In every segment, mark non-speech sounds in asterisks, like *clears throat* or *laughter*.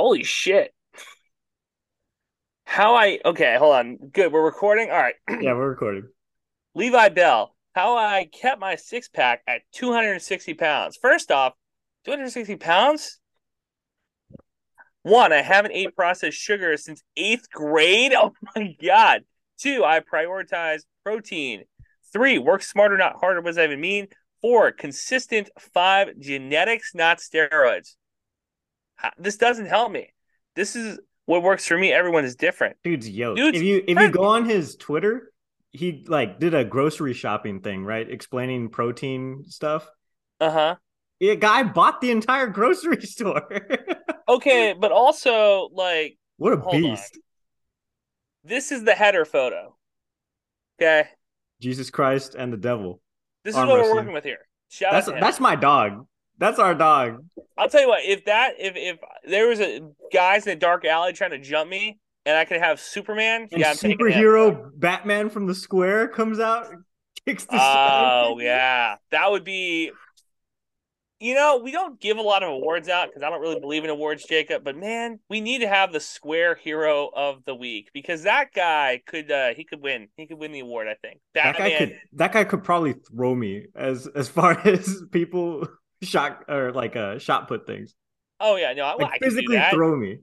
Holy shit. How I okay, hold on. Good, we're recording. All right. *clears throat* Yeah, we're recording. Levi Bell. How I kept my six pack at 260 pounds. First off, 260 pounds? One, I haven't ate processed sugar since eighth grade. *laughs* Oh my god. Two, I prioritize protein. Three, work smarter, not harder. What does that even mean? Four, consistent. Five, genetics, not steroids. This doesn't help me. This is what works for me. Everyone is different. Dude's yoked. Dude's if you if you go on his Twitter, he like did a grocery shopping thing, right? Explaining protein stuff. Uh huh. A guy bought the entire grocery *laughs* store. okay, but also like what a beast. On. This is the header photo. Okay. Jesus Christ and the devil. This is what we're working with here. Shout that's, That's my dog. That's our dog. I'll tell you what. If that, if if there was a guys in a dark alley trying to jump me, and I could have Superman, and yeah, I'm superhero Batman from the square comes out, kicks the. Oh yeah, that would be you know, we don't give a lot of awards out because I don't really believe in awards, Jakob. But man, we need to have the Square Hero of the Week because that guy could uh he could win. He could win the award. I think that, that guy could that guy could probably throw me as as far *laughs* as people shot or like uh shot put things. Oh yeah, no, like, I physically throw me.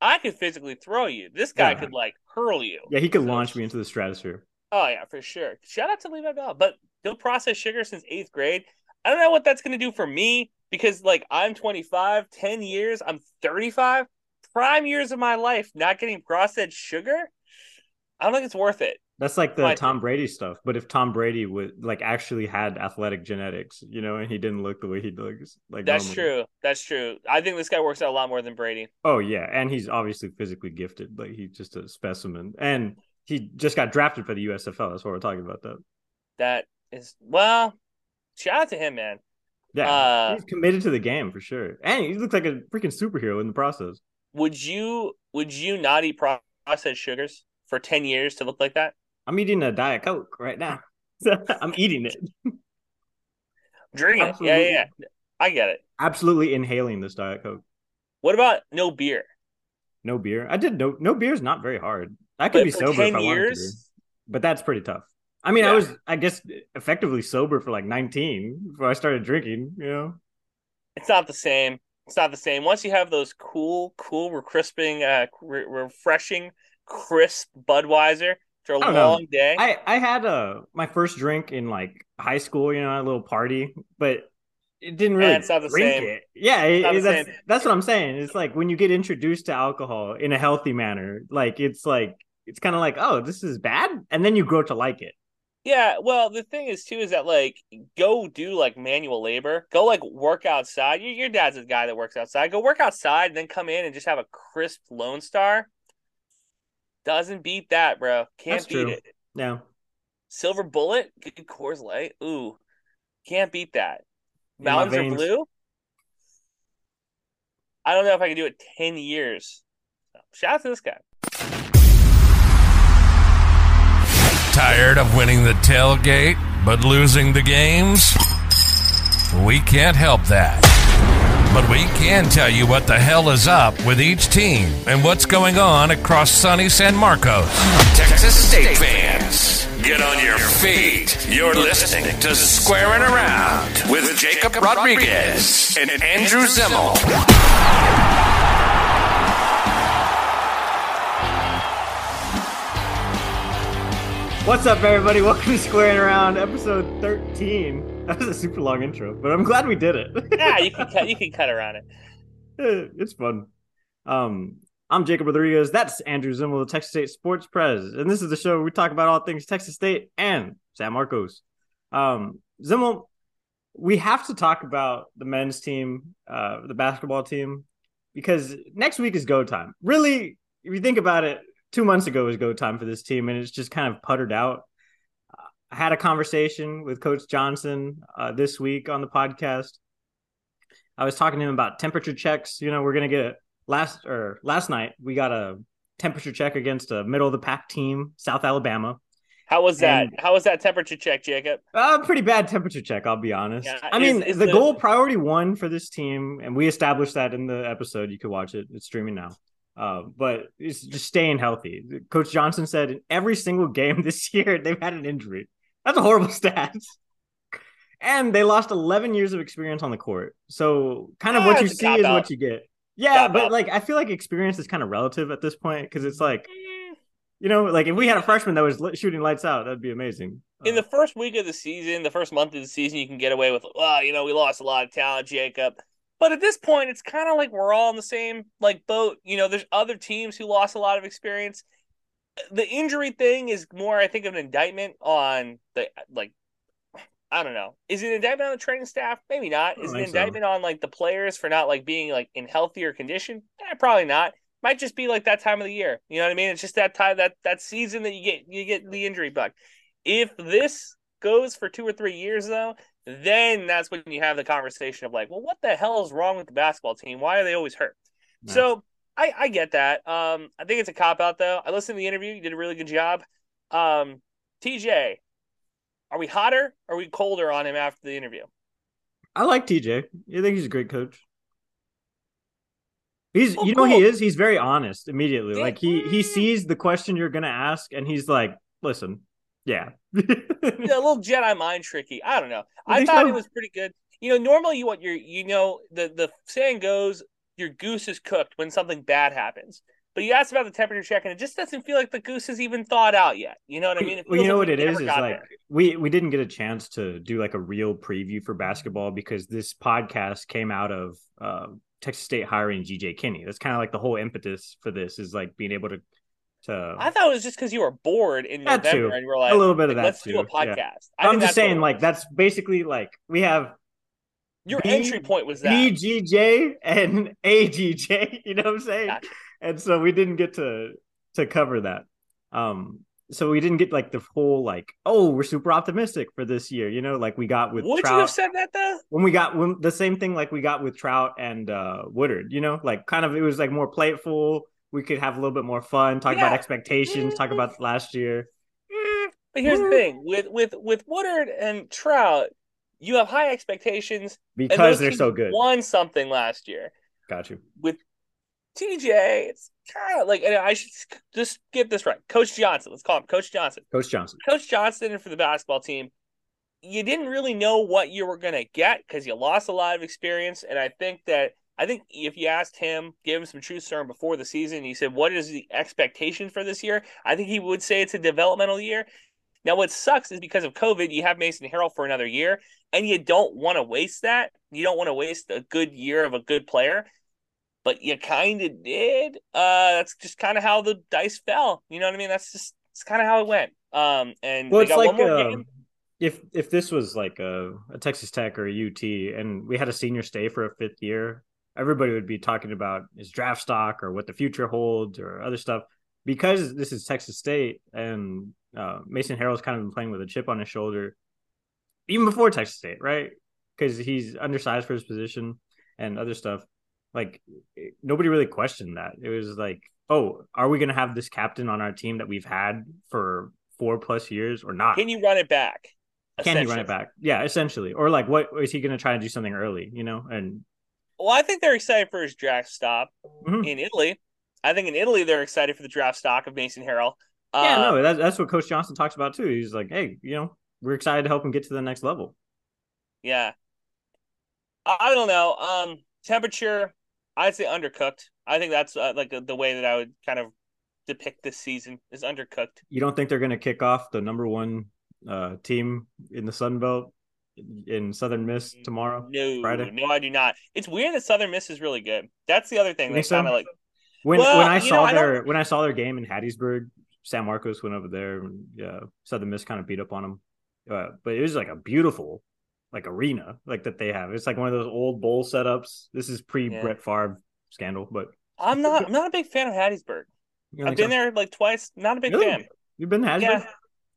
I could physically throw you. This guy yeah. could like hurl you. Yeah, he could launch me into the stratosphere. Oh yeah, for sure. Shout out to Levi Bell, but no processed sugar since eighth grade. I don't know what that's going to do for me because, like, I'm 25, 10 years, I'm 35, prime years of my life not getting processed sugar. I don't think it's worth it. That's like the Tom Brady stuff. But if Tom Brady would like actually had athletic genetics, you know, and he didn't look the way he looks, like that's normally. true. That's true. I think this guy works out a lot more than Brady. Oh yeah, and he's obviously physically gifted. Like he's just a specimen, and he just got drafted for the USFL. That's why we're talking about that. That is well, shout out to him, man. Yeah, uh, he's committed to the game for sure, and he looks like a freaking superhero in the process. Would you would you not eat processed sugars for ten years to look like that? I'm eating a diet coke right now. *laughs* I'm eating it. *laughs* Drinking it. Yeah, yeah, yeah. I get it. Absolutely inhaling this diet coke. What about no beer? No beer. I did no no beer is not very hard. I could but be sober if I years? wanted to, but that's pretty tough. I mean, yeah. I was, I guess, effectively sober for like 19 before I started drinking. You know, it's not the same. It's not the same. Once you have those cool, cool, recrisping, uh, re- refreshing, crisp Budweiser after a long know. day. I I had a uh, my first drink in like high school. You know, a little party, but it didn't really. Yeah, it's not the same. It. Yeah, it, it, that's that's what I'm saying. It's like when you get introduced to alcohol in a healthy manner, like it's like it's kind of like, oh, this is bad, and then you grow to like it. Yeah, well, the thing is too is that like go do like manual labor, go like work outside. Your, your dad's a guy that works outside. Go work outside and then come in and just have a crisp Lone Star. Doesn't beat that, bro. Can't That's beat true. it. No. Silver Bullet, good Coors Light. Ooh, can't beat that. Mountains are blue. I don't know if I can do it ten years. So, shout out to this guy. Tired of winning the tailgate but losing the games? We can't help that. But we can tell you what the hell is up with each team and what's going on across sunny San Marcos. Texas State fans, get on your feet. You're listening to Squarin' Around with Jakob Rodriguez and Andrew Zimmel. What's up, everybody? *laughs* Welcome to Squarin' Around, episode 13. *laughs* That was a super long intro, but I'm glad we did it. yeah, you can cut. You *laughs* can cut around it. Eh, it's fun. Um, I'm Jakob Rodriguez. That's Andrew Zimmel, the Texas State Sports Prez, and this is the show where we talk about all things Texas State and San Marcos. Um, Zimmel, we have to talk about the men's team, uh, the basketball team, because next week is go time. Really, if you think about it, two months ago was go time for this team, and it's just kind of puttered out. I had a conversation with Coach Johnson uh, this week on the podcast. I was talking to him about temperature checks. You know, we're gonna get last or last night we got a temperature check against a middle of the pack team, South Alabama. How was that? And- How was that temperature check, Jakob? Uh, pretty bad temperature check, I'll be honest. Yeah, I mean, is- is the, the- goal priority one for this team, and we established that in the episode. You could watch it; it's streaming now. Uh, but it's just staying healthy. Coach Johnson said in every single *laughs* game this year they've had an injury. That's a horrible *laughs* stat. And they lost 11 years of experience on the court. So, kind of Ah, what you see is what you get. Yeah, but Cop-out. like I feel like experience is kind of relative at this point because it's like Mm, you know, like if we had a freshman that was shooting lights out, that'd be amazing. In Uh, the first week of the season, the first month of the season, you can get away with, well, you know, we lost a lot of talent, Jakob. But at this point, it's kind of like we're all in the same like boat. You know, there's other teams who lost a lot of experience. The injury thing is more, I think, of an indictment on the like. I don't know. Is it an indictment on the training staff? Maybe not. Is it an think so. indictment on like the players for not like being like in healthier condition? Eh, probably not. Might just be like that time of the year. You know what I mean? It's just that time that that season that you get you get the injury bug. If this goes for two or three years though, then that's when you have the conversation of like, well, what the hell is wrong with the basketball team? Why are they always hurt? Yeah. So I, I get that. Um, I think it's a cop out though. I listened to the interview. You did a really good job. Um, TJ, are we hotter or are we colder on him after the interview? I like TJ. I think he's a great coach. He's Oh, you know he is. He's very honest immediately. Like he he sees the question you're gonna ask and he's like, listen, yeah. *laughs* Yeah, a little Jedi mind tricky. I don't know. I thought so? it was pretty good. You know, normally you want your you know the the saying goes your goose is cooked when something bad happens. But you asked about the temperature check, and it just doesn't feel like the goose is even thawed out yet. You know what I mean? Well, you know like what it is is like there. we we didn't get a chance to do like a real preview for basketball because this podcast came out of uh, Texas State hiring GJ Kinney. That's kind of like the whole impetus for this is like being able to to I thought it was just because you were bored in That November too. and you were like, a little bit of like, that let's too. do a podcast. Yeah. I'm just saying like that's basically like we have your B- entry point was that. BGJ and AGJ. *laughs* You know what I'm saying? Gotcha. And so we didn't get to to cover that. Um, so we didn't get like the whole like, oh, we're super optimistic for this year. You know, like we got with Would Trout you have said that though? when we got when, the same thing like we got with Trout and uh Woodard. You know, like kind of it was like more playful. We could have a little bit more fun, talk about Yeah. expectations, talk about last year. But here's the thing with with with Woodard and Trout, you have high expectations Because they're so good. Won something last year Got you. with TJ. It's kind of like and I should just get this right. Coach Johnson, let's call him Coach Johnson. Coach Johnson. Coach Johnson for the basketball team. You didn't really know what you were going to get because you lost a lot of experience, and I think that I think if you asked him, give him some truth serum before the season, he said, "What is the expectation for this year?" I think he would say it's a developmental year. Now, what sucks is because of COVID, you have Mason Harrell for another year, and you don't want to waste that. You don't want to waste a good year of a good player, but you kind of did. Uh, that's just kind of how the dice fell. You know what I mean? That's just it's kind of how it went. Um, and Well, it's like one more uh, game. if if this was like a, a Texas Tech or a UT, and we had a senior stay for a fifth year, everybody would be talking about his draft stock or what the future holds or other stuff. Because this is Texas State and uh, Mason Harrell's kind of been playing with a chip on his shoulder, even before Texas State, right? Because he's undersized for his position and other stuff. Like nobody really questioned that. It was like, oh, are we going to have this captain on our team that we've had for four plus years or not? Can you run it back? Can he run it back? Yeah, essentially. Or like, what is he going to try to do something early? You know, and Well, I think they're excited for his draft stop Mhm. in Italy. I think in Italy they're excited for the draft stock of Mason Harrell. yeah, Uh, no, that's that's what Coach Johnson talks about too. He's like, hey, you know, we're excited to help him get to the next level. Yeah. I, I don't know. Um, temperature, I'd say undercooked. I think that's uh, like the way that I would kind of depict this season is undercooked. You don't think they're going to kick off the number one uh, team in the Sun Belt in Southern Miss tomorrow? No, Friday? no, I do not. It's weird that Southern Miss is really good. That's the other thing. They kind of like When Well, when I saw know, I their when I saw their game in Hattiesburg, San Marcos went over there and yeah, Southern Miss kind of beat up on them. Uh, but it was like a beautiful like arena like that they have. It's like one of those old bowl setups. This is pre Yeah. Brett Favre scandal, but I'm not. I'm not a big fan of Hattiesburg. I've been so? there like twice. Not a big Really? fan. You've been to Hattiesburg? Yeah,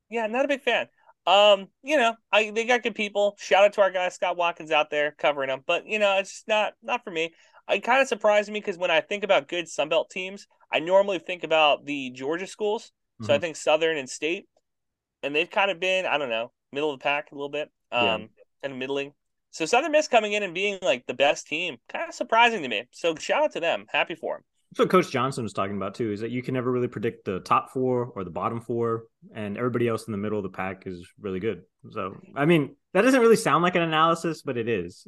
yeah, not a big fan. Um, you know, I they got good people. Shout out to our guy Scott Watkins out there covering them, but you know, it's just not not for me. It kind of surprised me because when I think about good Sunbelt teams, I normally think about the Georgia schools. So I Mhm. think Southern and State. and they've kind of been I don't know middle of the pack a little bit, um, Yeah. kind of middling. So Southern Miss coming in and being like the best team, kind of surprising to me. So shout out to them, happy for them. That's what Coach Johnson was talking about too. Is that you can never really predict the top four or the bottom four, and everybody else in the middle of the pack is really good. So I mean, that doesn't really sound like an analysis, but it is.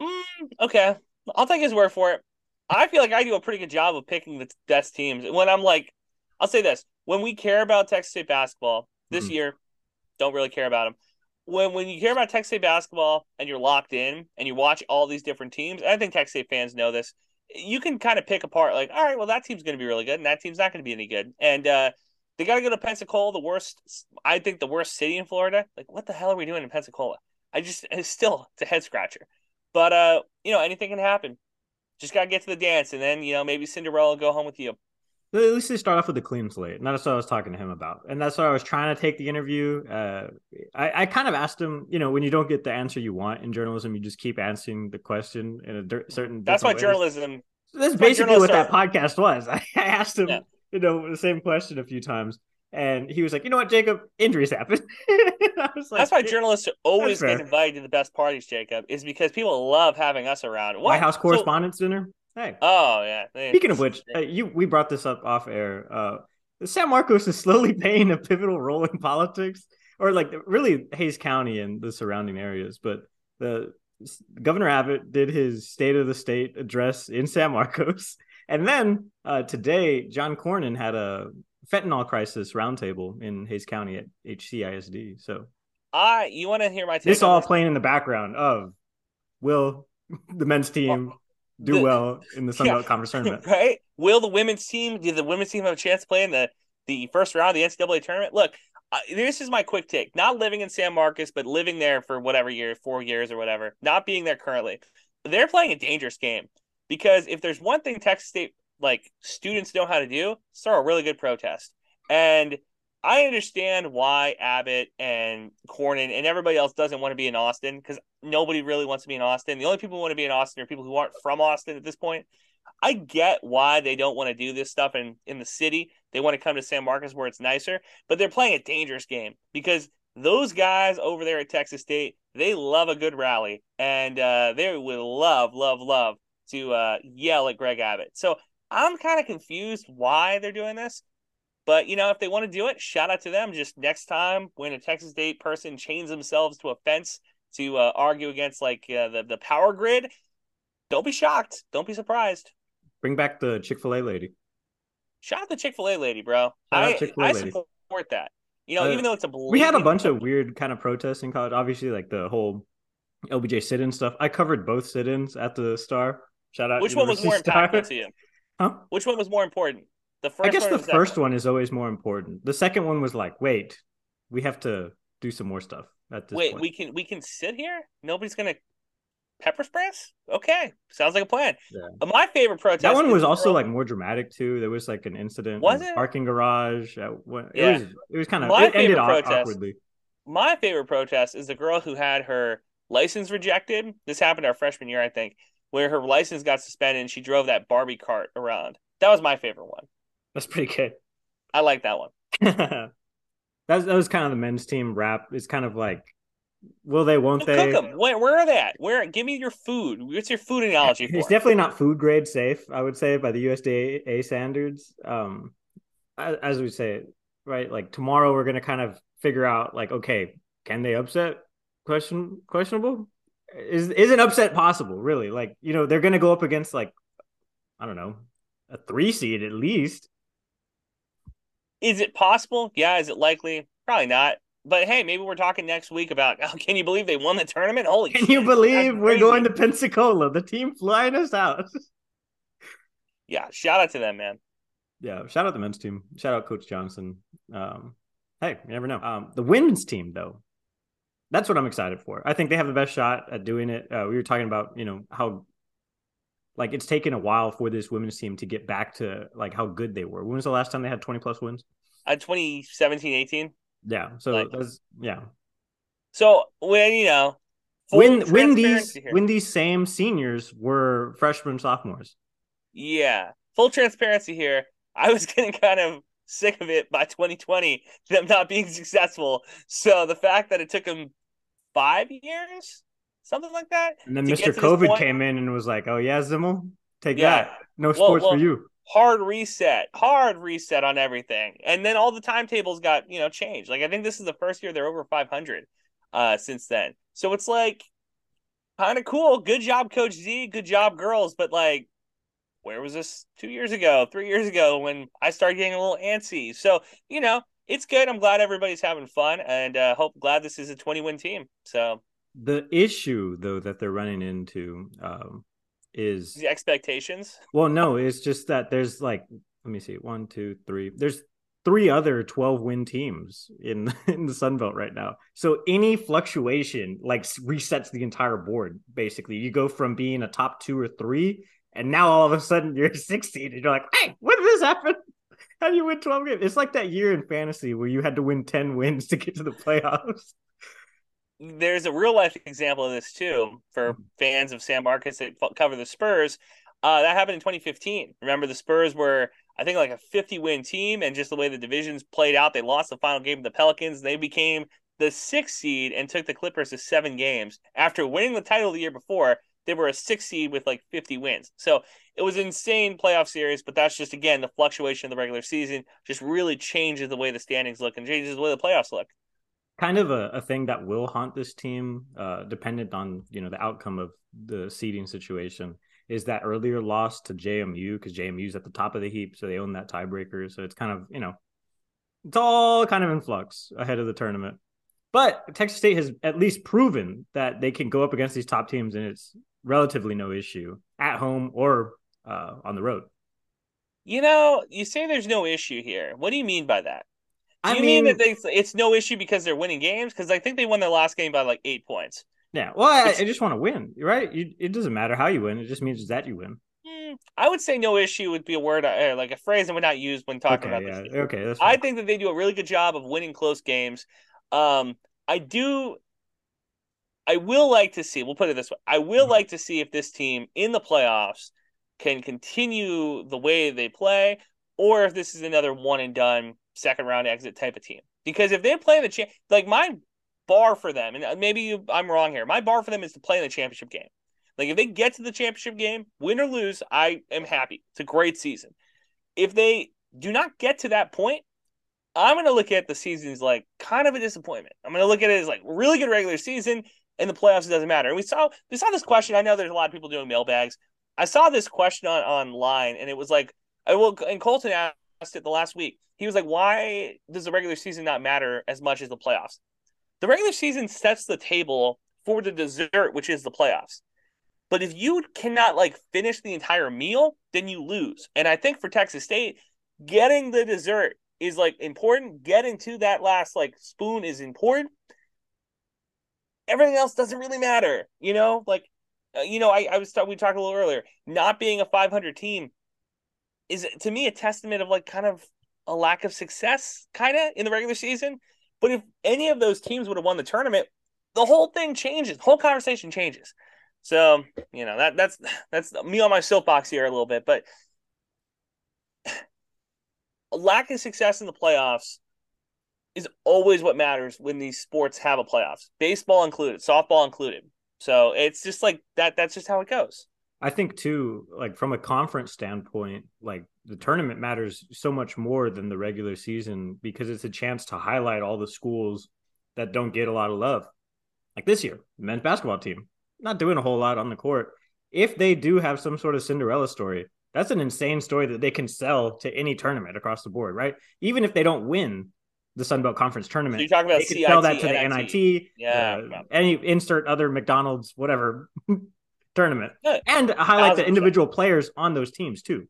Mm, okay, I'll take his word for it. I feel like I do a pretty good job of picking the best teams. When I'm like, I'll say this: when we care about Texas State basketball this Mhm. year, don't really care about them. When when you hear about Texas State basketball and you're locked in and you watch all these different teams, I think Texas State fans know this. You can kind of pick apart, like, all right, well, that team's going to be really good, and that team's not going to be any good, and uh, they got to go to Pensacola, the worst, I think, the worst city in Florida. Like, what the hell are we doing in Pensacola? I just, *laughs* it's still, it's a head scratcher. But uh, you know, anything can happen. Just gotta get to the dance, and then you know maybe Cinderella will go home with you. At least they start off with a clean slate. And that's what I was talking to him about. And that's what I was trying to take the interview. Uh, I, I kind of asked him, you know, when you don't get the answer you want in journalism, you just keep answering the question in a dir- certain. That's ways. journalism. That's basically what that podcast was. *laughs* I asked him, Yeah. you know, the same question a few times. And he was like, you know what, Jakob? Injuries happen. *laughs* I was like, That's why journalists always get invited to the best parties, Jakob, is because people love having us around. What? White House So- Correspondents' Dinner. Hey. oh yeah. They- Speaking of which, uh, you we brought this up off air. Uh, San Marcos is slowly *laughs* playing a pivotal role in politics, or like really Hays County and the surrounding areas. But the Governor Abbott did his State of the State address in San Marcos, *laughs* and then uh, today John Cornyn had a fentanyl crisis roundtable in Hays County at HCISD. So I. You want to hear my take? this all this? playing in the background of will the men's team do The- well in the Sun Yeah. Belt Conference tournament? *laughs* right? Will the women's team? Did the women's team have a chance to play in the the first round of the NCAA tournament? Look, uh, this is my quick take. Not living in San Marcos, but living there for whatever year, four years or whatever. Not being there currently, they're playing a dangerous game because if there's one thing Texas State like students know how to do, throw a really good protest. And I understand why Abbott and Cornyn and everybody else doesn't want to be in Austin because nobody really wants to be in Austin. The only people who want to be in Austin are people who aren't from Austin at this point. I get why they don't want to do this stuff in, in the city. They want to come to San Marcos where it's nicer, but they're playing a dangerous game because those guys over there at Texas State, they love a good rally and uh, they would love, love, love to uh, yell at Greg Abbott. So I'm kind of confused why they're doing this. But you know, if they want to do it, shout out to them. Just next time when a Texas State person chains themselves to a fence to uh, argue against like uh, the the power grid, don't be shocked. Don't be surprised. Bring back the Chick Fil A lady. Shout out the Chick Fil A lady, bro. Shout out I Chick-fil-A I lady. support that. You know, Uh, even though it's a We had a bunch of weird kind of protests in college. Obviously, like the whole LBJ sit-in stuff. I covered both sit-ins at the Star. Shout out. Which one was more University Star. impactful to you? *laughs* Huh? Which one was more important? The first. I guess the first one is always more important. The second one was like, wait, we have to do some more stuff at this Wait, point. we can we can sit here. Nobody's gonna pepper spray us. Okay, sounds like a plan. Yeah. Uh, My favorite protest. that one was also girl- like more dramatic too. There was like an incident Was in the it? parking garage. At one, it Yeah. was it was kind of My it ended favorite aw- protest- awkwardly. my favorite protest is the girl who had her license rejected. This happened our freshman year, I think, where her license got suspended and she drove that Barbie cart around. That was my favorite one. That's pretty good. I like that one. *laughs* that was, that was kind of the men's team rap. It's kind of like, will they, won't Well, they? cook them. Where, where are they at? Where? Give me your food. What's your food analogy for? It's definitely not food grade safe, I would say, by the USDA standards. Um, as, we say, right? Like tomorrow, we're gonna kind of figure out, like, okay, can they upset? Question questionable. Is is an upset possible? Really? Like, you know, they're gonna go up against like, I don't know, a three seed at least. Is it possible? Yeah. Is it likely? Probably not. But hey, maybe we're talking next week about. *laughs* Oh, can you believe they won the tournament? Holy! Can shit, you believe we're going to Pensacola? The team flying us out. *laughs* Yeah. Shout out to them, man. Yeah, shout out the men's team. Shout out Coach Johnson. Um, hey, you never know. Um, the women's team, though, that's what I'm excited for. I think they have the best shot at doing it. Uh, we were talking about, you know, how like it's taken a while for this women's team to get back to like how good they were. When was the last time they had 20 plus wins? Uh, 2017, 18. Yeah, so Like- that's yeah. So when you know, When when these here. when these same seniors were freshmen sophomores. Yeah. Full transparency here. I was *laughs* getting kind of sick of it by 2020, them not being successful. So the fact that it took them five years, something like that. And then Mr. get to this COVID point- came in and was like, "Oh yeah, Zimmel, take Yeah. that. No sports well, for you." hard reset, hard reset on everything. And then all the timetables got, you know, changed. Like I think this is the first year they're over 500 uh since then. So it's like kind of cool. Good job coach Z, good job girls, but like where was this 2 years ago, 3 years ago when I started getting a little antsy. So, you know, it's good. I'm glad everybody's having fun and uh hope glad this is a 20 win team. So, The issue though that they're running into um, is the expectations. well, no, it's just that there's like let me see, one, two, three. There's three other 12 win teams in *laughs* in the Sun Belt right now. So any fluctuation like resets the entire board. Basically, you go from being a top two or three, and now all of a sudden *laughs* you're 16, and you're like, hey, what did this happen? *laughs* How do you win 12 games? It's like that year in fantasy where you had to win 10 wins to get to the playoffs. There's a real life example of this too for fans of San Marcos that cover the Spurs. Uh, that happened in 2015. Remember, the Spurs were, I think, like a 50 win team, and just the way the divisions played out, they lost the final game to the Pelicans. They became the sixth seed and took the Clippers to seven games. After winning the title the year before, they were a six seed with like 50 wins. So it was an insane playoff series, but that's just, again, the fluctuation of the regular season just really changes the way the standings look and changes the way the playoffs look. Kind of a, a thing that will haunt this team, uh, dependent on you know the outcome of the seeding situation, is that earlier loss to JMU because JMU's at the top of the heap, so they own that tiebreaker. So it's kind of you know, it's all kind of in flux ahead of the tournament. But Texas State has at least proven that they can go up against these top teams, and it's relatively no issue at home or uh, on the road. You know, you say there's no issue here. What do you mean by that? Do I you mean, mean, that they, it's no issue because they're winning games? Because I think they won their last game by like eight points. yeah. Well, I, I just want to win, right? You, it doesn't matter how you win; it just means that you win. Hmm, I would say no issue would be a word, uh, like a phrase I would not use when talking Okay, about yeah, this. okay. That's I think that they do a really good job of winning close games. Um, I do. I will like to see. We'll put it this way. I will Mhm. like to see if this team in the playoffs can continue the way they play, or if this is another one and done second round exit type of team. Because if they play in the champ, like my bar for them, and uh, maybe you, I'm wrong here. My bar for them is to play in the championship game. Like if they get to the championship game, win or lose, I am happy. It's a great season. If they do not get to that point, I'm going to look at the season as like kind of a disappointment. I'm going to look at it as like really good regular season, and the playoffs it doesn't matter. And we saw we saw this question. I know there's a lot of people doing mailbags. I saw this question on online, and it was like, I will. And Colton asked it the last week. He was like, "Why does the regular season not matter as much as the playoffs?" The regular season sets the table for the dessert, which is the playoffs. But if you cannot like finish the entire meal, then you lose. And I think for Texas State, getting the dessert is like important. Getting to that last like spoon is important. Everything else doesn't really matter, you know. Like, uh, you know, I, I was we talked a little earlier. Not being a 500 team is to me a testament of like kind of a lack of success, kind of in the regular season. But if any of those teams would have won the tournament, the whole thing changes. The whole conversation changes. So you know that that's that's me on my soapbox here a little bit, but a *sighs* lack of success in the playoffs is always what matters when these sports have a playoffs. Baseball included, softball included. So it's just like that. That's just how it goes. I think too, like from a conference standpoint, like the tournament matters so much more than the regular season because it's a chance to highlight all the schools that don't get a lot of love. Like this year, the men's basketball team, not doing a whole lot on the court. If they do have some sort of Cinderella story, that's an insane story that they can sell to any tournament across the board, right? Even if they don't win the Sun Belt Conference tournament, So you're talking about they CIT, sell that to the NIT. NIT, Yeah. uh, any insert other McDonald's, whatever *laughs* tournament, Yeah. and highlight the 1000%. individual players on those teams too.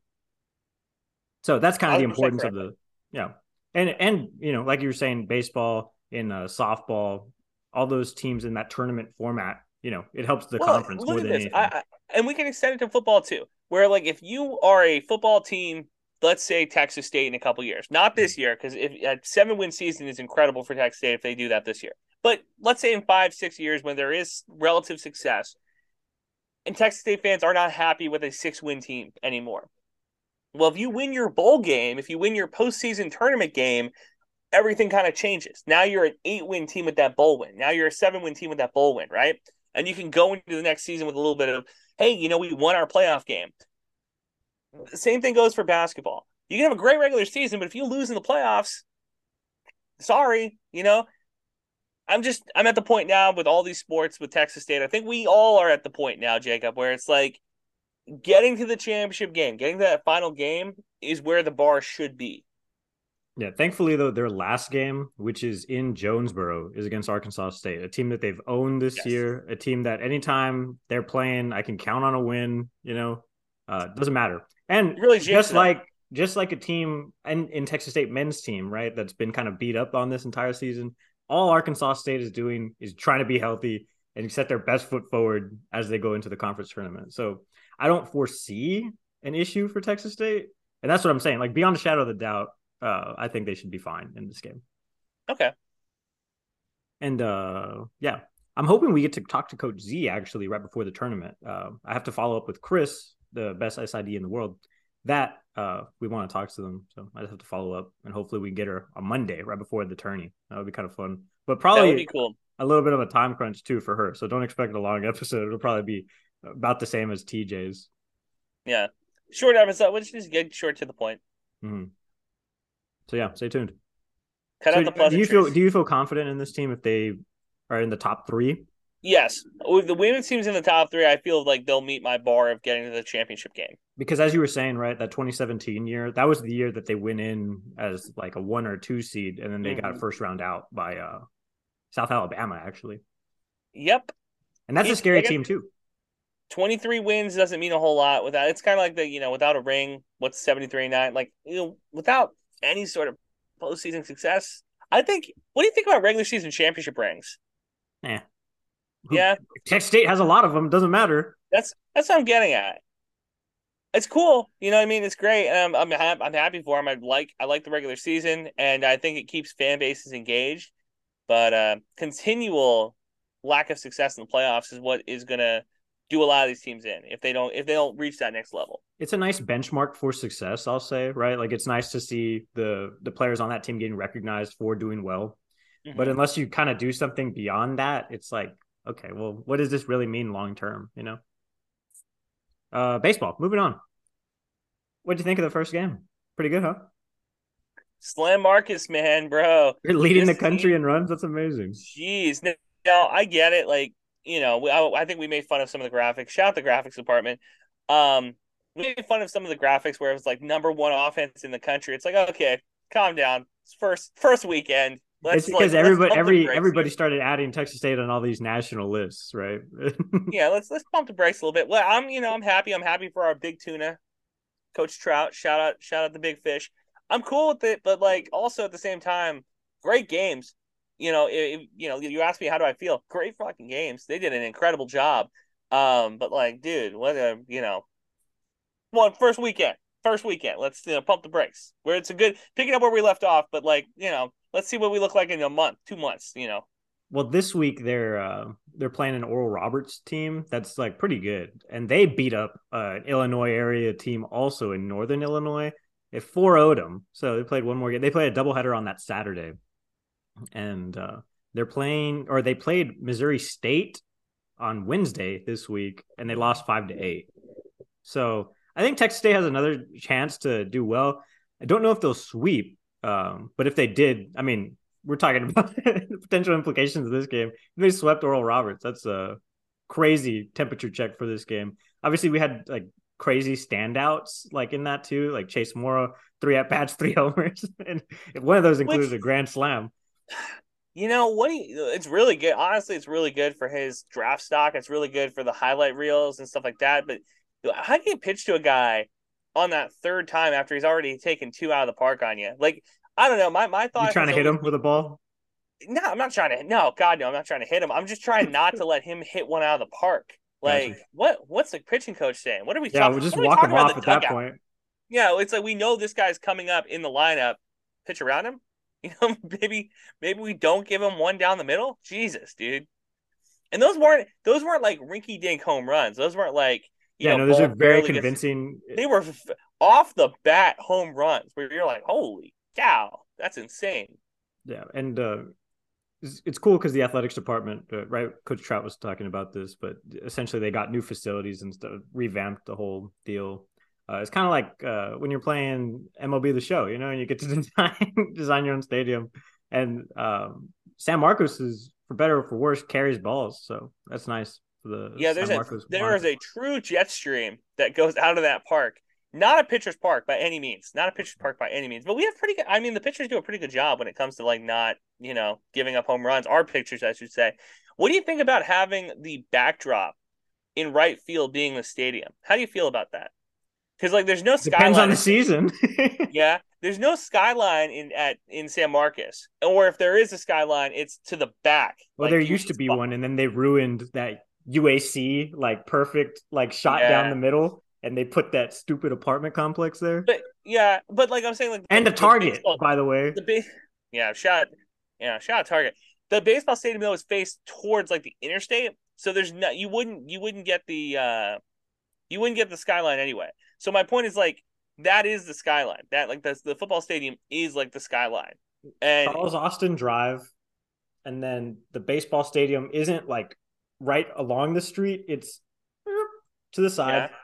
So that's kind of the 1000% importance of the yeah, and and you know, like you were saying, baseball in uh, softball, all those teams in that tournament format, you know, it helps the Well, conference more than anything. I, I, and we can extend it to football too, where like if you are a football team, let's say Texas State in a couple years, not this year, because if a seven win season is incredible for Texas State if they do that this year. But let's say in five, six years when there is relative success, and Texas State fans are not happy with a six win team anymore. Well, if you win your bowl game, if you win your postseason tournament game, everything kind of changes. Now you're an eight win team with that bowl win. Now you're a seven win team with that bowl win, right? And you can go into the next season with a little bit of, hey, you know, we won our playoff game. Same thing goes for basketball. You can have a great regular season, but if you lose in the playoffs, sorry, you know. I'm just I'm at the point now with all these sports with Texas State. I think we all are at the point now, Jakob, where it's like getting to the championship game, getting to that final game is where the bar should be. Yeah, thankfully though, their last game, which is in Jonesboro, is against Arkansas State, a team that they've owned this yes. year, a team that anytime they're playing, I can count on a win. You know, uh, doesn't matter. And really, just like just like a team and in Texas State men's team, right, that's been kind of beat up on this entire season. All Arkansas State is doing is trying to be healthy and set their best foot forward as they go into the conference tournament. So I don't foresee an issue for Texas State, and that's what I'm saying. Like beyond a shadow of the doubt, uh, I think they should be fine in this game. Okay. And uh, yeah, I'm hoping we get to talk to Coach Z actually right before the tournament. Uh, I have to follow up with Chris, the best SID in the world. That uh, we want to talk to them, so I just have to follow up, and hopefully we can get her on Monday right before the tourney. That would be kind of fun, but probably cool. a little bit of a time crunch too for her. So don't expect a long *laughs* episode. It'll probably be about the same as TJ's. Yeah, short episode. Let's just get short to the point. Mm-hmm. So yeah, stay tuned. Cut so out the Do you feel do you feel confident in this team if they are in the top three? Yes, with the women's teams in the top three, I feel like they'll meet my bar of getting to the championship game. Because as you were saying, right, that 2017 year, that was the year that they went in as like a one or two seed, and then they mm-hmm. got first round out by uh South Alabama, actually. Yep, and that's it's, a scary team too. 23 wins doesn't mean a whole lot without. It's kind of like the you know without a ring, what's 73 nine? Like you know without any sort of postseason success. I think. What do you think about regular season championship rings? Yeah. Yeah. Texas State has a lot of them. Doesn't matter. That's that's what I'm getting at. It's cool, you know. what I mean, it's great, and I'm I'm, I'm happy for them. I like I like the regular season, and I think it keeps fan bases engaged. But uh, continual lack of success in the playoffs is what is gonna do a lot of these teams in if they don't if they don't reach that next level. It's a nice benchmark for success, I'll say, right? Like it's nice to see the the players on that team getting recognized for doing well. Mm-hmm. But unless you kind of do something beyond that, it's like, okay, well, what does this really mean long term, you know? Uh baseball, moving on. What do you think of the first game? Pretty good, huh? Slam Marcus, man, bro. You're leading the country in runs. That's amazing. Jeez. Now, I get it. Like, you know, I, I, think we made fun of some of the graphics. Shout out the graphics department. Um, we made fun of some of the graphics where it was like number one offense in the country. It's like, okay, calm down. It's first first weekend. Let's, it's because like, everybody every everybody here. started adding Texas State on all these national lists, right? *laughs* yeah, let's let's pump the brakes a little bit. Well, I'm you know I'm happy. I'm happy for our big tuna, Coach Trout. Shout out shout out the big fish. I'm cool with it, but like also at the same time, great games you know, if, you know, you ask me how do I feel? Great fucking games. They did an incredible job. Um, but like, dude, what a you know, one first weekend, first weekend. Let's you know, pump the brakes. Where it's a good picking up where we left off, but like, you know, let's see what we look like in a month, two months. You know. Well, this week they're uh, they're playing an Oral Roberts team that's like pretty good, and they beat up uh, an Illinois area team also in Northern Illinois. They 4 0 them, so they played one more game. They played a doubleheader on that Saturday and uh, they're playing or they played Missouri State on Wednesday this week, and they lost five to eight. So I think Texas State has another chance to do well. I don't know if they'll sweep, um, but if they did, I mean, we're talking *laughs* about the potential implications of this game. If they swept Oral Roberts, that's a crazy temperature check for this game. Obviously, we had like crazy standouts like in that too, like Chase Morrow, three at bats, *laughs* three homers, and one of those included Which, a grand slam. You know what? He, it's really good. Honestly, it's really good for his draft stock. It's really good for the highlight reels and stuff like that. But how can you pitch to a guy on that third time after he's already taken two out of the park on you? Like, I don't know. My my thought. You trying to hit him with a ball? No, I'm not trying to. No, God, no, I'm not trying to hit him. I'm just trying not to let him hit one out of the park. Like, gotcha. what? What's the pitching coach saying? What are we? Yeah, we'll just walk him off at that point. Yeah, it's like we know this guy's coming up in the lineup. Pitch around him. *laughs* You know, maybe maybe we don't give him one down the middle. Jesus, dude. And those weren't those weren't like rinky dink home runs. Those weren't like yeah, know, no, those are very convincing. Gets, they were off the bat home runs where you're like, holy cow, that's insane. Yeah, and uh, it's, it's cool because the athletics department, uh, right? Coach Trout was talking about this, but essentially they got new facilities and stuff, revamped the whole deal. Uh, it's kind of like uh, when you're playing MLB the Show, you know, and you get to *laughs* design design your own stadium. And um, San Marcos is, for better or for worse, carries balls, so that's nice for the yeah. There's a there is a true jet stream that goes out of that park. Not a pitcher's park by any means. Not a pitcher's park by any means. But we have pretty good. I mean, the pitchers do a pretty good job when it comes to like not you know giving up home runs. Our pitchers, I should say. What do you think about having the backdrop in right field being the stadium? How do you feel about that? because like there's no skyline. Depends on the season. *laughs* yeah, there's no skyline in at in San Marcos, or if there is a skyline, it's to the back. Well, like, there used to be spot. one, and then they ruined that UAC like perfect like shot yeah. down the middle, and they put that stupid apartment complex there. But yeah, but like I'm saying, like and the, the Target, baseball, by the way. The big, yeah, shot, yeah, shot Target. The baseball stadium though is faced towards like the interstate, so there's no you wouldn't you wouldn't get the uh you wouldn't get the skyline anyway. So my point is like that is the skyline. That like the the football stadium is like the skyline. And Charles Austin Drive, and then the baseball stadium isn't like right along the street. It's to the side. Yeah.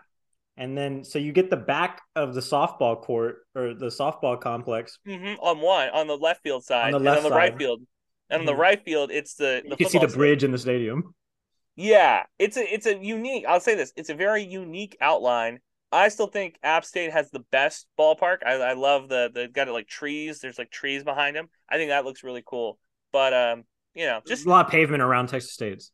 And then, so you get the back of the softball court or the softball complex mm-hmm. on one on the left field side, on the left and on the side. right field, and mm-hmm. on the right field, it's the, the you can see the bridge in the stadium. Yeah, it's a it's a unique. I'll say this: it's a very unique outline I still think App State has the best ballpark. I, I love the the got it like trees. There's like trees behind them. I think that looks really cool. But um, you know, just there's a lot of pavement around Texas State's.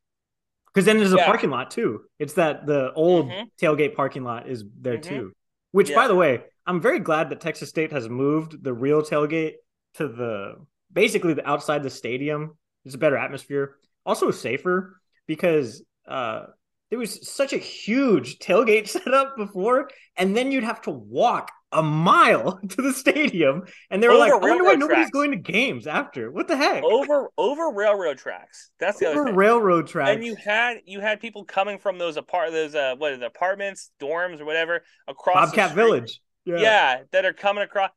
Because then there's a yeah. parking lot too. It's that the old mm-hmm. tailgate parking lot is there mm-hmm. too. Which, yeah. by the way, I'm very glad that Texas State has moved the real tailgate to the basically the outside the stadium. It's a better atmosphere, also safer because uh, there was such a huge tailgate *laughs* set up before, and then you'd have to walk a mile *laughs* to the stadium, and they were over like, "I wonder why nobody's going to games after." What the heck? Over over railroad tracks. That's the over other thing. railroad tracks. And you had you had people coming from those apart those uh what are the apartments, dorms, or whatever across Bobcat Village. Yeah. yeah, that are coming across.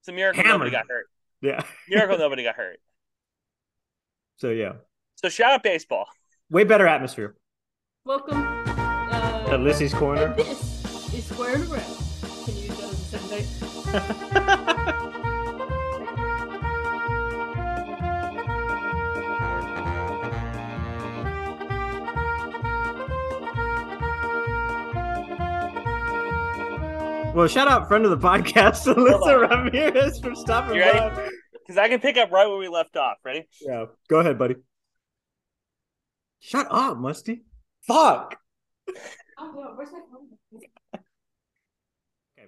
It's a miracle Hammered. nobody got hurt. Yeah, miracle *laughs* nobody got hurt. So yeah. So shout out baseball. Way better atmosphere. Welcome uh, to Lissy's Corner. This is Squarin' Around. *laughs* Well, shout out friend of the podcast, *laughs* Alyssa Ramirez, for stopping by. Because I can pick up right where we left off. Ready? Yeah. Go ahead, buddy. Shut up, Musty. Fuck. okay,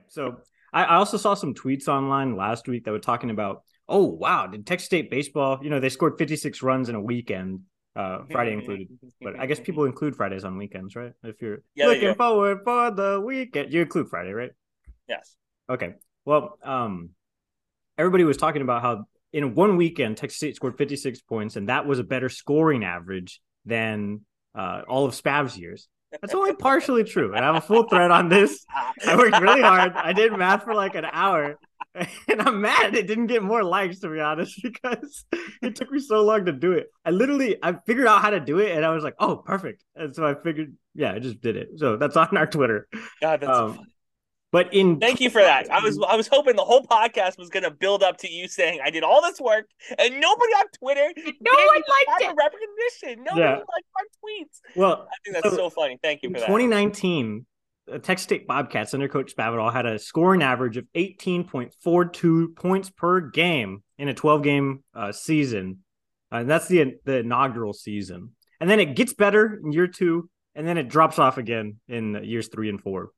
so I, I also saw some tweets online last week that were talking about, oh wow, did Texas State baseball? You know, they scored 56 runs in a weekend, uh, Friday included. But I guess people include Fridays on weekends, right? If you're yeah, looking forward for the weekend, you include Friday, right? Yes. Okay. Well, um, everybody was talking about how in one weekend Texas State scored 56 points, and that was a better scoring average than uh, all of Spav's years. That's only partially true. And I have a full thread on this. I worked really hard. I did math for like an hour. And I'm mad it didn't get more likes, to be honest, because it took me so long to do it. I literally I figured out how to do it and I was like, oh, perfect. And so I figured, yeah, I just did it. So that's on our Twitter. God, that's um, so but in thank you for that. I was I was hoping the whole podcast was going to build up to you saying I did all this work and nobody on Twitter, no one liked it. Recognition. Nobody yeah. liked my tweets. Well, I think that's so, so funny. Thank you for that. 2019, the Texas State Bobcats under Coach Spavital had a scoring average of 18.42 points per game in a 12 game uh, season, uh, and that's the the inaugural season. And then it gets better in year two, and then it drops off again in years three and four.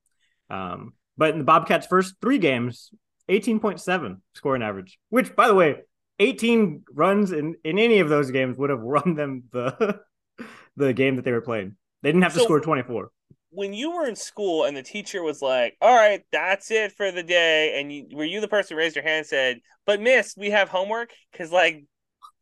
Um, but in the Bobcats' first three games, 18.7 scoring average, which, by the way, 18 runs in, in any of those games would have *laughs* run them the the game that they were playing. They didn't have to so, score 24. When you were in school and the teacher was like, "All right, that's it for the day," and you, were you the person who raised your hand and said, "But Miss, we have homework"? Because like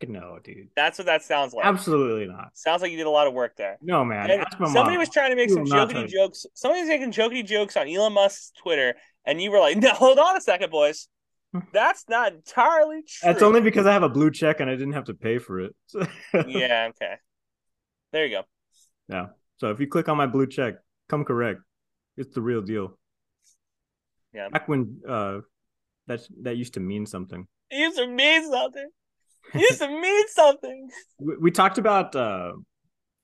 no, dude. That's what that sounds like. Absolutely not. Sounds like you did a lot of work there. No, man. somebody mom. was trying to make you some jokey jokes. Somebody was making jokey jokes on Elon Musk's Twitter and you were like, *laughs* "No, hold on a second, boys. *laughs* That's not entirely true." That's only because I have a blue check and I didn't have to pay for it. *laughs* yeah. Okay. There you go. yeah. So if you click on my blue check, come correct. It's the real deal. Yeah. Back when uh that that used to mean something. It used to mean something. *laughs* It used to mean something. We, we talked about uh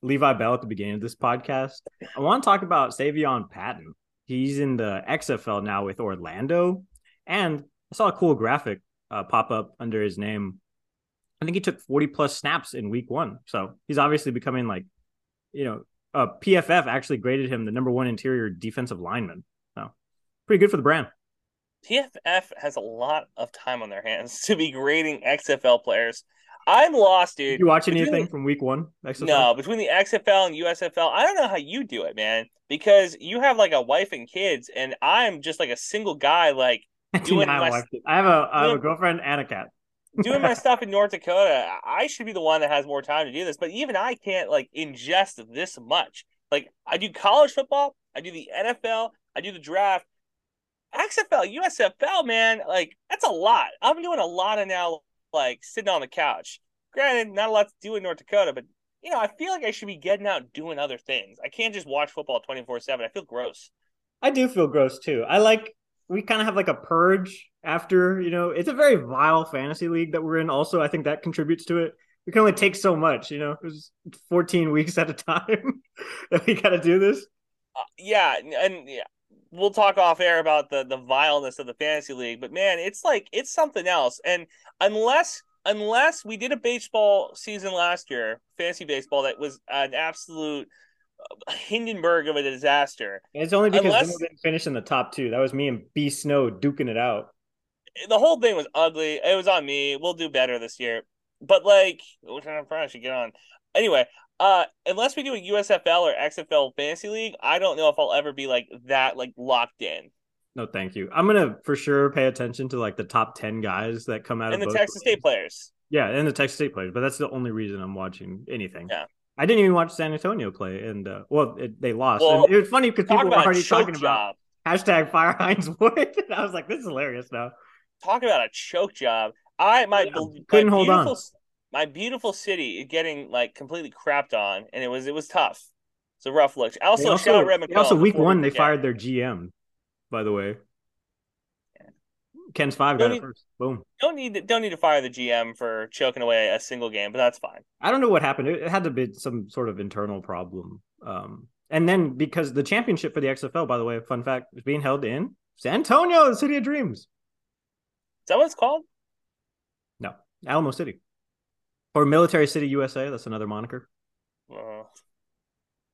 Levi Bell at the beginning of this podcast. I want to talk about Savion Patton. He's in the XFL now with Orlando, and I saw a cool graphic uh, pop up under his name. I think he took 40 plus snaps in week one. So he's obviously becoming like, you know, uh, PFF actually graded him the number one interior defensive lineman. So pretty good for the brand. PFF has a lot of time on their hands *laughs* to be grading XFL players. I'm lost, dude. Did you watch anything from week one? XFL? No, between the XFL and USFL, I don't know how you do it, man. Because you have like a wife and kids, and I'm just like a single guy, like *laughs* doing my- it. I have a I have a girlfriend and a cat. *laughs* doing my stuff in North Dakota. I should be the one that has more time to do this, but even I can't like ingest this much. Like I do college football, I do the NFL, I do the draft. XFL, USFL, man, like that's a lot. I'm doing a lot of now, like sitting on the couch. Granted, not a lot to do in North Dakota, but you know, I feel like I should be getting out doing other things. I can't just watch football 24 7. I feel gross. I do feel gross too. I like we kind of have like a purge after, you know, it's a very vile fantasy league that we're in. Also, I think that contributes to it. We can only take so much, you know, it's 14 weeks at a time *laughs* that we got to do this. Uh, yeah, and- and yeah, we'll talk off air about the the vileness of the fantasy league, but man, it's like it's something else. And unless unless we did a baseball season last year, fantasy baseball that was an absolute uh, Hindenburg of a disaster. It's only because Unless- Zimmer didn't finish in the top two. That was me and B Snow duking it out. The whole thing was ugly. It was on me. We'll do better this year. But like, which I probably should get on. Anyway, uh, unless we do a USFL or XFL fantasy league, I don't know if I'll ever be like that, like locked in. No, thank you. I'm gonna for sure pay attention to like the top 10 guys that come out And of the Texas State players. Yeah, and the Texas State players, but that's the only reason I'm watching anything. Yeah. I didn't even watch San Antonio play, and uh, well, it, they lost. Well, and it was funny because people were already talking about hashtag Fire Hines Ward. *laughs* and I was like, this is hilarious now. talk about a choke job. I my, Yeah, my couldn't hold on. My beautiful city getting like completely crapped on, and it was it was tough. It's a rough look. Also, They also, shout out Red they also week one they fired their GM. By the way, Ken's five got Don't it need- first. Boom. Don't need to, don't need to fire the GM for choking away a single game, but that's fine. I don't know what happened. It, it had to be some sort of internal problem. Um, and then because the championship for the XFL, by the way, fun fact, is being held in San Antonio, the city of dreams. Is that what it's called? No, Alamo City, or Military City, USA. That's another moniker. Uh,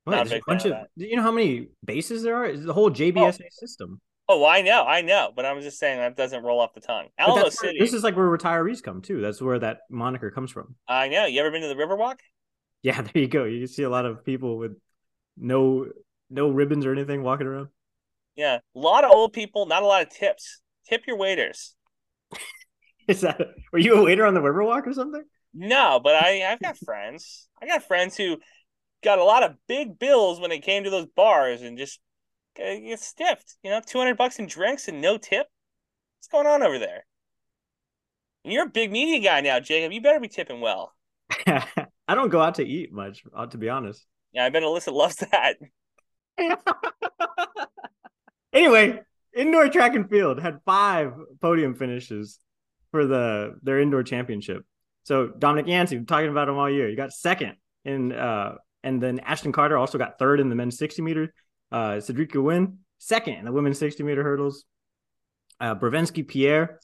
What, there's a bunch of. of Do you know how many bases there are? It's the whole JBSA system. oh, I know, I know, but I'm just saying that doesn't roll off the tongue. Alamo that's where- this is like where retirees come too. That's where that moniker comes from. I know. You ever been to the Riverwalk? Yeah, *laughs* there you go. You see a lot of people with no no ribbons or anything walking around. Yeah, a lot of old people, not a lot of tips. Tip your waiters. *laughs* Is that were you a waiter on the Riverwalk or something? No, but I I've got *laughs* friends. I got friends who got a lot of big bills when it came to those bars and just uh, get stiffed. You know, two hundred bucks in drinks and no tip. What's going on over there? And you're a big media guy now, Jakob. You better be tipping well. *laughs* I don't go out to eat much, uh, to be honest. Yeah, I bet Alyssa loves that. *laughs* anyway, indoor track and field had five podium finishes for the their indoor championship. So Dominic Yancey, we're talking about him all year. He got second in uh and then Ashton Carter also got third in the men's 60 meter. Uh Cedric Win, second in the women's 60 meter hurdles. Uh Bravensky Pierre,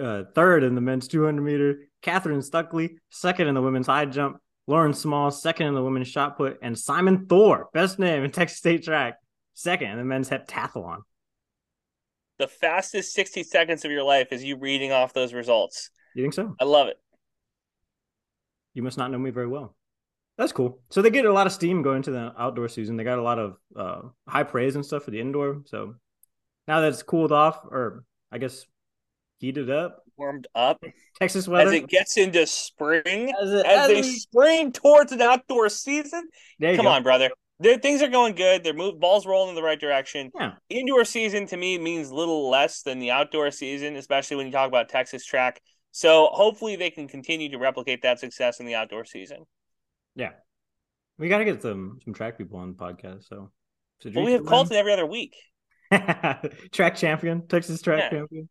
uh, third in the men's 200 meter. Catherine Stuckley, second in the women's high jump. Lauren Small, second in the women's shot put. And Simon Thor, best name in *laughs* Texas State track, second in the men's heptathlon. The fastest 60 seconds of your life is you reading off those results. You think so? I love it. You must not know me very well. That's cool. So they get a lot of steam going into the outdoor season. They got a lot of uh, high praise and stuff for the indoor. So now that it's cooled off, or I guess heated up, Warmed up Texas weather. as it gets into spring. As it- as as they we- spring towards an outdoor season. there you Come go. on, brother. Their things are going good. Their move balls rolling in the right direction. Yeah. Indoor season to me means little less than the outdoor season, especially when you talk about Texas track. So hopefully they can continue to replicate that success in the outdoor season. Yeah. We got to get some some track people on the podcast. So, so But we have Colton every other week. *laughs* track champion, Texas track Yeah. champion.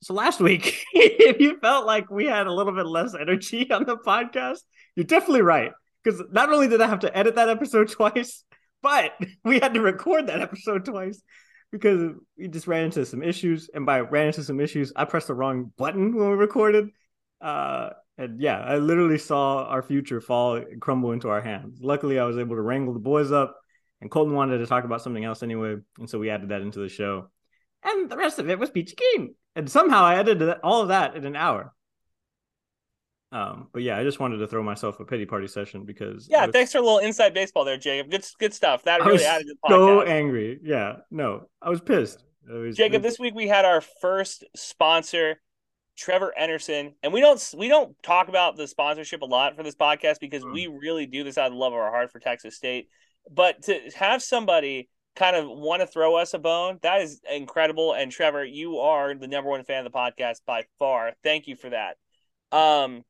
So last week, *laughs* if you felt like we had a little bit less energy on the podcast, you're definitely right. Because not only did I have to edit that episode *laughs* twice, but we had to record that episode twice because we just ran into some issues. And by ran into some issues, I pressed the wrong button when we recorded. Uh, and yeah, I literally saw our future fall crumble into our hands. Luckily, I was able to wrangle the boys up, and Colton wanted to talk about something else anyway, and so we added that into the show. And the rest of it was peachy keen, and somehow I edited all of that in an hour. Um, but yeah, I just wanted to throw myself a pity party session because Yeah, was, thanks for a little inside baseball there, Jakob. Good good stuff. That really was added to the podcast. so angry. Yeah, no, I was pissed. I was- Jakob, this week we had our first sponsor, Trevor Anderson. and we don't we don't talk about the sponsorship a lot for this podcast because Hmm. we really do this out of the love of our heart for Texas State. But to have somebody kind of want to throw us a bone, that is incredible. And Trevor, you are the number one fan of the podcast by far. Thank you for that. Um,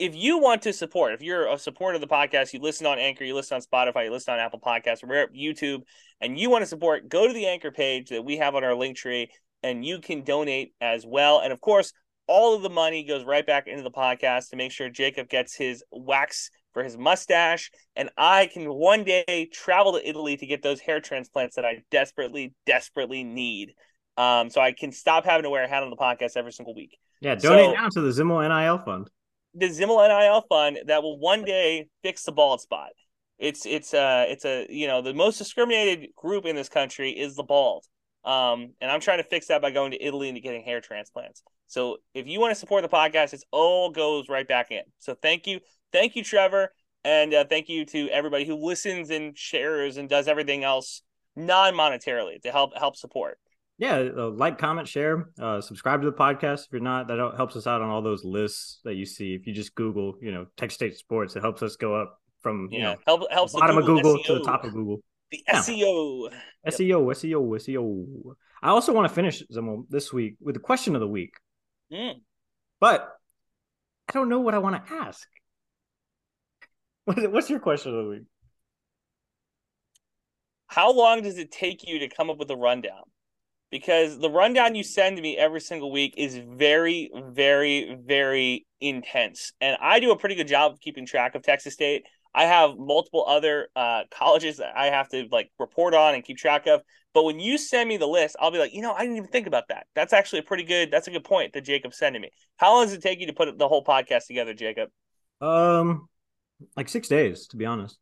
if you want to support, if you're a supporter of the podcast, you listen on Anchor, you listen on Spotify, you listen on Apple Podcasts, or wherever YouTube, and you want to support, go to the Anchor page that we have on our link tree, and you can donate as well. And of course, all of the money goes right back into the podcast to make sure Jacob gets his wax for his mustache, and I can one day travel to Italy to get those hair transplants that I desperately, desperately need. Um, so I can stop having to wear a hat on the podcast every single week yeah, donate so- now to the Zimmel NIL fund. The Zimmel NIL fund that will one day fix the bald spot. It's it's uh it's a you know the most discriminated group in this country is the bald. Um, and I'm trying to fix that by going to Italy and getting hair transplants. So if you want to support the podcast, it's all goes right back in. So thank you, thank you, Trevor, and uh, thank you to everybody who listens and shares and does everything else non-monetarily to help help support. Yeah, uh, like, comment, share, uh, subscribe to the podcast if you're not. That helps us out on all those lists that you see. If you just Google, you know, Texas State Sports, it helps us go up from you Yeah, know help helps bottom of Google to the top of Google. The Yeah. SEO. SEO, SEO, SEO. I also want to finish Zimmel this week with the question of the week, Mm. but I don't know what I want to ask. What's your question of the week? how long does it take you to come up with a rundown? Because the rundown you send to me every single week is very, very, very intense. And I do a pretty good job of keeping track of Texas State. I have multiple other uh, colleges that I have to like report on and keep track of. But when you send me the list, I'll be like, you know, I didn't even think about that. That's actually a pretty good. That's a good point that Jakob's sending me. How long does it take you to put the whole podcast together, Jakob? Um, like six days, to be honest.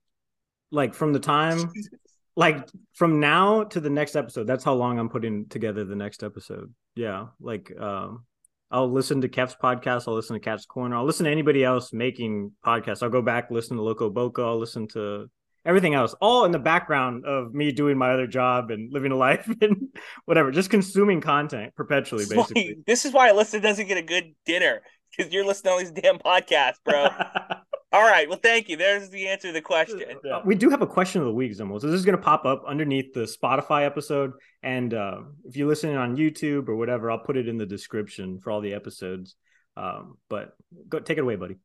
Like from the time, *laughs* like from now to the next episode. That's how long I'm putting together the next episode. Yeah, like um, I'll listen to Kev's podcast. I'll listen to Cat's Corner. I'll listen to anybody else making podcasts. I'll go back listen to Loco Boca. I'll listen to everything else, all in the background of me doing my other job and living a life *laughs* and whatever, just consuming content perpetually, This is why- basically. This is why Alyssa doesn't get a good dinner because you're listening to all these damn podcasts, bro. *laughs* All right. Well, thank you. There's the answer to the question. Uh, we do have a question of the week, Zimmel. So this is going to pop up underneath the Spotify episode, and uh, if you're listening on YouTube or whatever, I'll put it in the description for all the episodes. Um, but go take it away, buddy.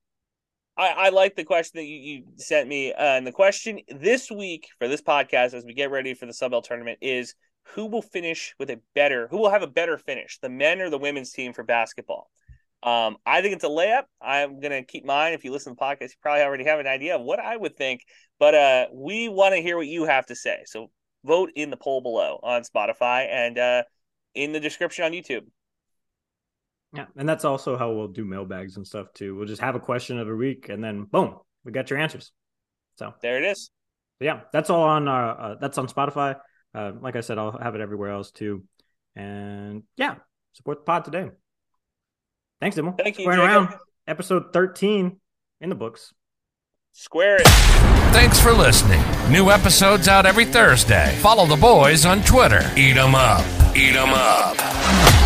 I, I like the question that you, you sent me. Uh, and the question this week for this podcast, as we get ready for the Sunbelt tournament, is who will finish with a better, who will have a better finish, the men or the women's team for basketball? Um, I think it's a layup. I'm gonna keep mine. If you listen to the podcast, you probably already have an idea of what I would think. But uh, we want to hear what you have to say. So vote in the poll below on Spotify and uh, in the description on YouTube. Yeah, and that's also how we'll do mailbags and stuff too. We'll just have a question every week, and then boom, we got your answers. So There it is. yeah, that's all on our. Uh, that's on Spotify. Uh, like I said, I'll have it everywhere else too. And yeah, support the pod today. Thanks, Zimmel. Thank you, Squaring Jakob. around. Episode thirteen in the books. Square it. Thanks for listening. New episodes out every Thursday. Follow the boys on Twitter. Eat Eat 'em up. Eat Eat 'em up.